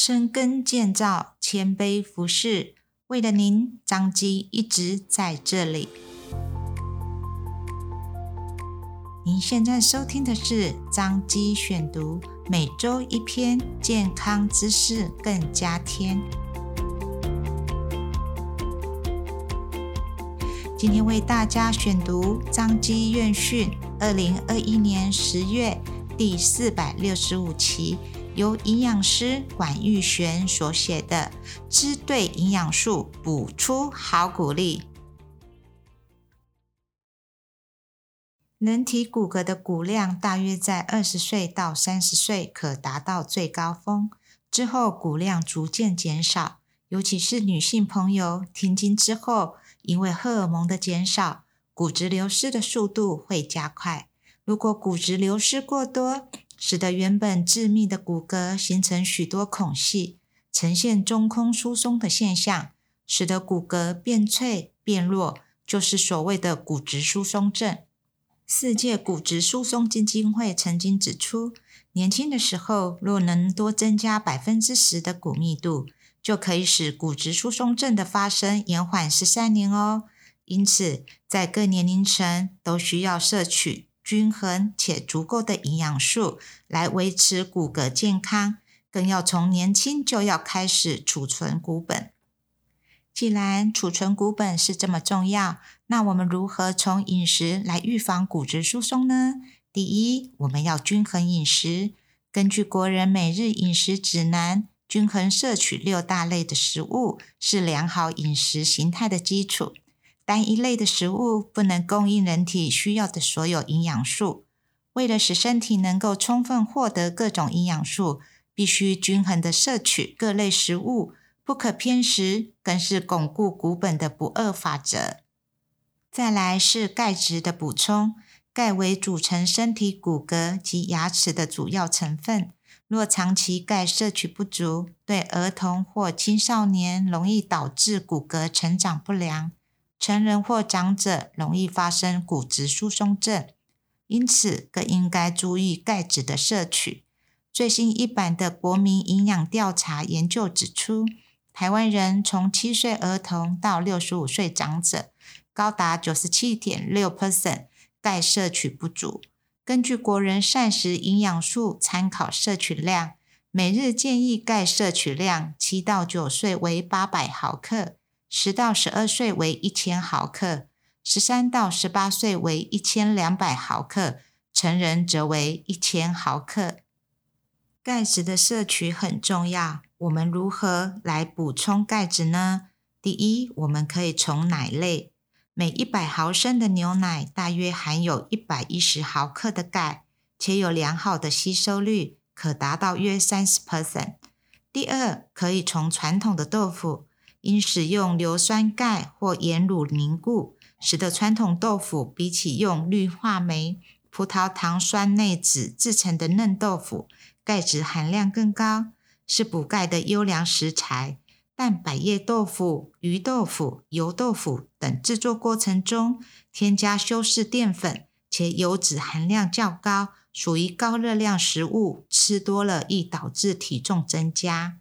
深耕建造，谦卑服侍。为了您，张基一直在这里。您现在收听的是张基选读，每周一篇健康知识，更加添。今天为大家选读张基院讯，二零二一年十月第四百六十五期，由营养师管玉璇所写的《吃对营养素，补出好骨力》。人体骨骼的骨量大约在二十岁到三十岁可达到最高峰，之后骨量逐渐减少，尤其是女性朋友停经之后，因为荷尔蒙的减少，骨质流失的速度会加快。如果骨质流失过多，使得原本致密的骨骼形成许多孔隙，呈现中空疏松的现象，使得骨骼变脆变弱，就是所谓的骨质疏松症。世界骨质疏松基金会曾经指出，年轻的时候若能多增加百分之十的骨密度，就可以使骨质疏松症的发生延缓十三年哦。因此，在各年龄层都需要摄取均衡且足够的营养素来维持骨骼健康，更要从年轻就要开始储存骨本。既然储存骨本是这么重要，那我们如何从饮食来预防骨质疏松呢？第一，我们要均衡饮食。根据国人每日饮食指南，均衡摄取六大类的食物是良好饮食形态的基础。单一类的食物不能供应人体需要的所有营养素。为了使身体能够充分获得各种营养素，必须均衡的摄取各类食物。不可偏食，更是巩固骨本的不二法则。再来是钙质的补充，钙为组成身体骨骼及牙齿的主要成分。若长期钙摄取不足，对儿童或青少年容易导致骨骼成长不良，成人或长者容易发生骨质疏松症。因此，更应该注意钙质的摄取。最新一版的国民营养调查研究指出，台湾人从七岁儿童到六十五岁长者，高达九十七点六 percent 钙摄取不足。根据国人膳食营养素参考摄取量，每日建议钙摄取量七到九岁为八百毫克，十到十二岁为一千毫克，十三到十八岁为一千两百毫克，成人则为一千毫克。钙质的摄取很重要。我们如何来补充钙质呢？第一，我们可以从奶类，每一百毫升的牛奶大约含有一百一十毫克的钙，且有良好的吸收率，可达到约三十 percent。第二，可以从传统的豆腐，因使用硫酸钙或盐卤凝固，使得传统豆腐比起用氯化酶、葡萄糖酸内酯制成的嫩豆腐，钙质含量更高。是补钙的优良食材，但百叶豆腐、鱼豆腐、油豆腐等制作过程中添加修饰淀粉，且油脂含量较高，属于高热量食物，吃多了易导致体重增加。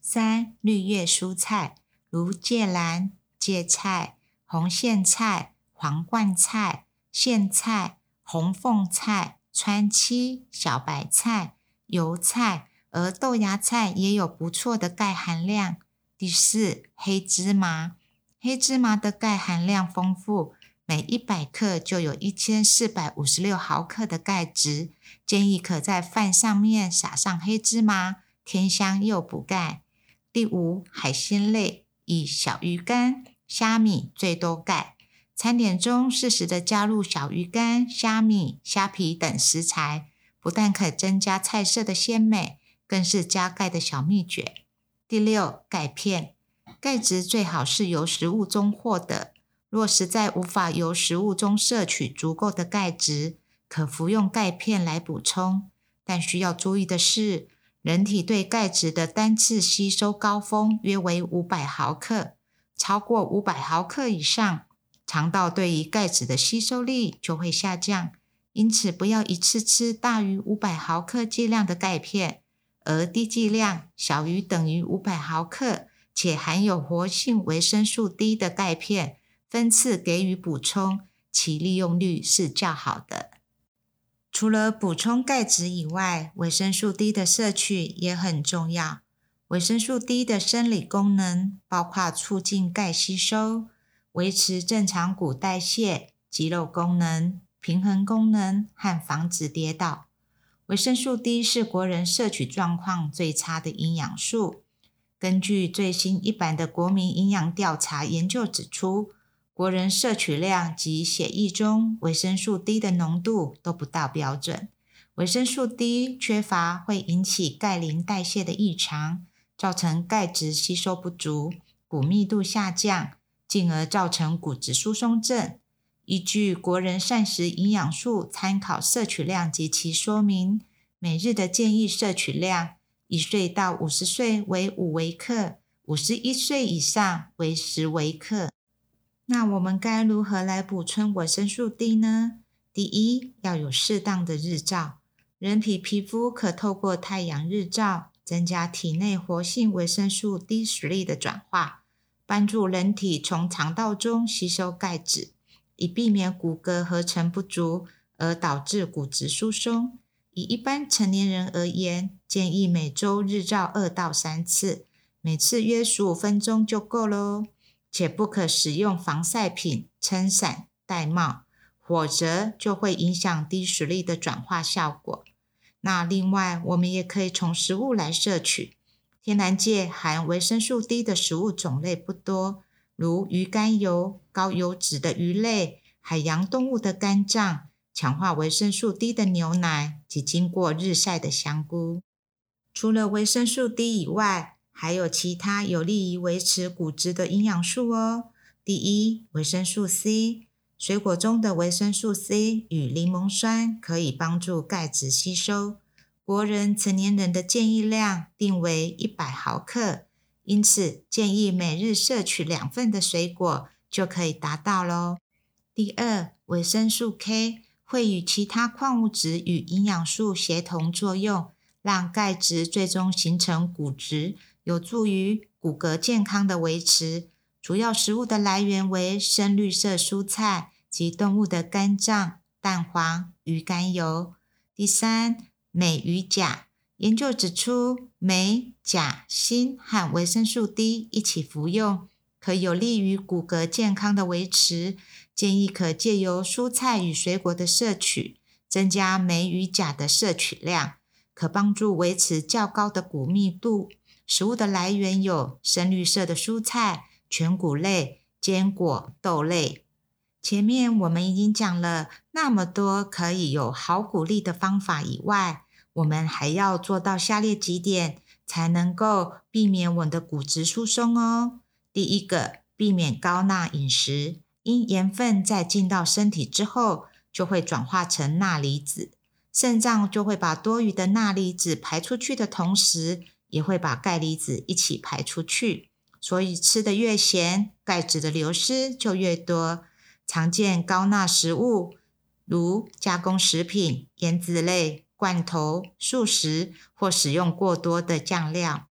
三、绿叶蔬菜如芥蓝、芥菜、红苋菜、黄冠菜、苋菜、红凤菜、川七、小白菜、油菜。而豆芽菜也有不错的钙含量。第四，黑芝麻，黑芝麻的钙含量丰富，每一百克就有一千四百五十六毫克的钙质，建议可在饭上面撒上黑芝麻，添香又补钙。第五，海鲜类，以小鱼干、虾米最多钙，餐点中适时的加入小鱼干、虾米、虾皮等食材，不但可增加菜色的鲜美。更是加钙的小秘诀。第六，钙片，钙质最好是由食物中获得。若实在无法由食物中摄取足够的钙质，可服用钙片来补充。但需要注意的是，人体对钙质的单次吸收高峰约为五百毫克，超过五百毫克以上，肠道对于钙质的吸收力就会下降。因此，不要一次吃大于五百毫克剂量的钙片。而低剂量小于等于五百毫克，且含有活性维生素 D 的钙片，分次给予补充，其利用率是较好的。除了补充钙质以外，维生素 D 的摄取也很重要。维生素 D 的生理功能包括促进钙吸收、维持正常骨代谢、肌肉功能、平衡功能和防止跌倒。维生素 D 是国人摄取状况最差的营养素。根据最新一版的国民营养调查研究指出，国人摄取量及血液中维生素 D 的浓度都不到标准。维生素 D 缺乏会引起钙磷代谢的异常，造成钙质吸收不足、骨密度下降，进而造成骨质疏松症。依据国人膳食营养素参考摄取量及其说明，每日的建议摄取量：一岁到五十岁为五微克，五十一岁以上为十微克。那我们该如何来补充维生素 D 呢？第一，要有适当的日照，人体皮肤可透过太阳日照，增加体内活性维生素 D3 的转化，帮助人体从肠道中吸收钙质。以避免骨骼合成不足而导致骨质疏松。以一般成年人而言，建议每周日照二到三次，每次约十五分钟就够喽。且不可使用防晒品、撑伞、戴帽，否则就会影响 D3 的转化效果。那另外，我们也可以从食物来摄取。天然界含维生素 D 的食物种类不多。如鱼肝油、高油脂的鱼类、海洋动物的肝脏、强化维生素 D 的牛奶及经过日晒的香菇。除了维生素 D 以外，还有其他有利于维持骨质的营养素哦。第一，维生素 C，水果中的维生素 C 与柠檬酸可以帮助钙质吸收。国人成年人的建议量定为一百毫克。因此，建议每日摄取两份的水果就可以达到喽。第二，维生素 K 会与其他矿物质与营养素协同作用，让钙质最终形成骨质，有助于骨骼健康的维持。主要食物的来源为深绿色蔬菜及动物的肝脏、蛋黄、鱼肝油。第三，镁与钾。研究指出，镁、钾、锌和维生素 D 一起服用，可有利于骨骼健康的维持。建议可借由蔬菜与水果的摄取，增加镁与钾的摄取量，可帮助维持较高的骨密度。食物的来源有深绿色的蔬菜、全谷类、坚果、豆类。前面我们已经讲了那么多可以有好骨力的方法以外，我们还要做到下列几点，才能够避免我们的骨质疏松哦。第一个，避免高钠饮食，因盐分在进到身体之后，就会转化成钠离子，肾脏就会把多余的钠离子排出去的同时，也会把钙离子一起排出去。所以吃得越咸，钙质的流失就越多。常见高钠食物，如加工食品、腌制类。罐头、素食或使用过多的酱料。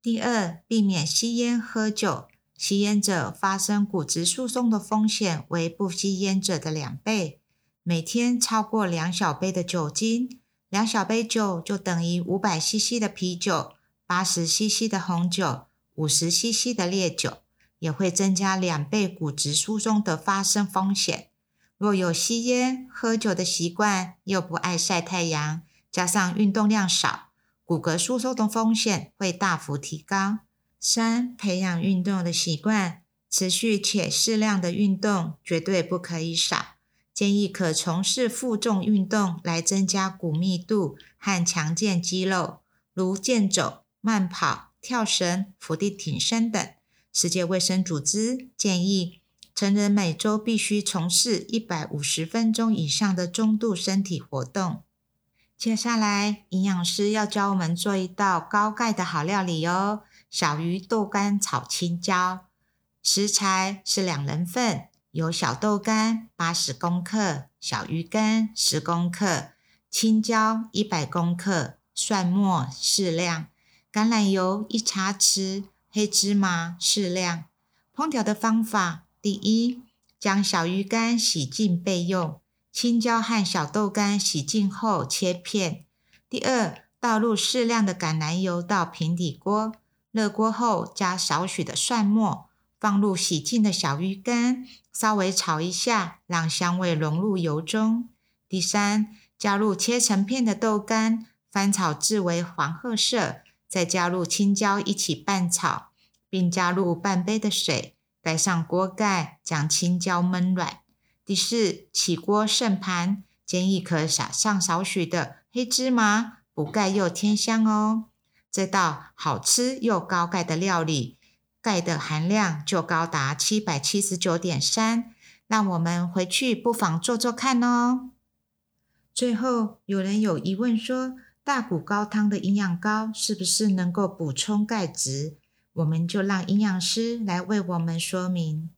第二，避免吸烟喝酒。吸烟者发生骨质疏松的风险为不吸烟者的两倍。每天超过两小杯的酒精，两小杯酒就等于五百 CC 的啤酒、八十 CC 的红酒、五十 CC 的烈酒，也会增加两倍骨质疏松的发生风险。若有吸烟、喝酒的习惯，又不爱晒太阳，加上运动量少，骨骼疏松的风险会大幅提高。三、培养运动的习惯，持续且适量的运动绝对不可以少。建议可从事负重运动来增加骨密度和强健肌肉，如健走、慢跑、跳绳、伏地挺身等。世界卫生组织建议。成人每周必须从事一百五十分钟以上的中度身体活动。接下来，营养师要教我们做一道高钙的好料理哦——小鱼豆干炒青椒。食材是两人份，有小豆干八十公克，小鱼干十公克，青椒一百公克，蒜末适量，橄榄油一茶匙，黑芝麻适量。烹调的方法：第一，将小鱼干洗净备用，青椒和小豆干洗净后切片。第二，倒入适量的橄榄油到平底锅，热锅后加少许的蒜末，放入洗净的小鱼干，稍微炒一下，让香味融入油中。第三，加入切成片的豆干，翻炒至为黄褐色，再加入青椒一起拌炒。并加入半杯的水，盖上锅盖，将青椒焖软。第四，起锅盛盘，建议可撒上少许的黑芝麻，补钙又添香哦。这道好吃又高钙的料理，钙的含量就高达七百七十九点三，让我们回去不妨做做看哦。最后，有人有疑问说，大骨高汤的营养膏是不是能够补充钙质？我们就让营养师来为我们说明。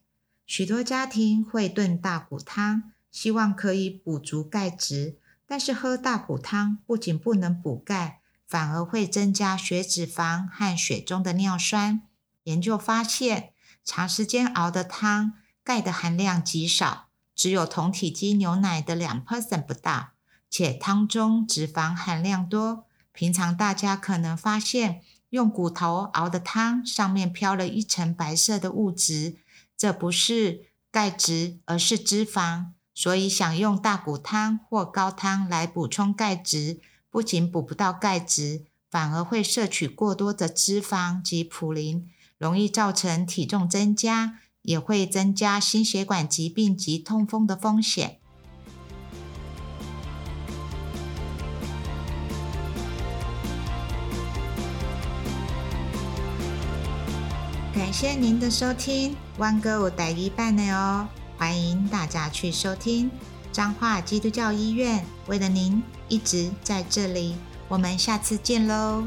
许多家庭会炖大骨汤，希望可以补足钙质，但是喝大骨汤不仅不能补钙，反而会增加血脂肪和血中的尿酸。研究发现，长时间熬的汤，钙的含量极少，只有同体积牛奶的两 percent 不到，且汤中脂肪含量多。平常大家可能发现。用骨头熬的汤，上面飘了一层白色的物质，这不是钙质，而是脂肪。所以想用大骨汤或高汤来补充钙质，不仅补不到钙质，反而会摄取过多的脂肪及普林，容易造成体重增加，也会增加心血管疾病及痛风的风险。感谢您的收听，湾哥有带一半的哦，欢迎大家去收听彰化基督教医院，为了您一直在这里，我们下次见喽。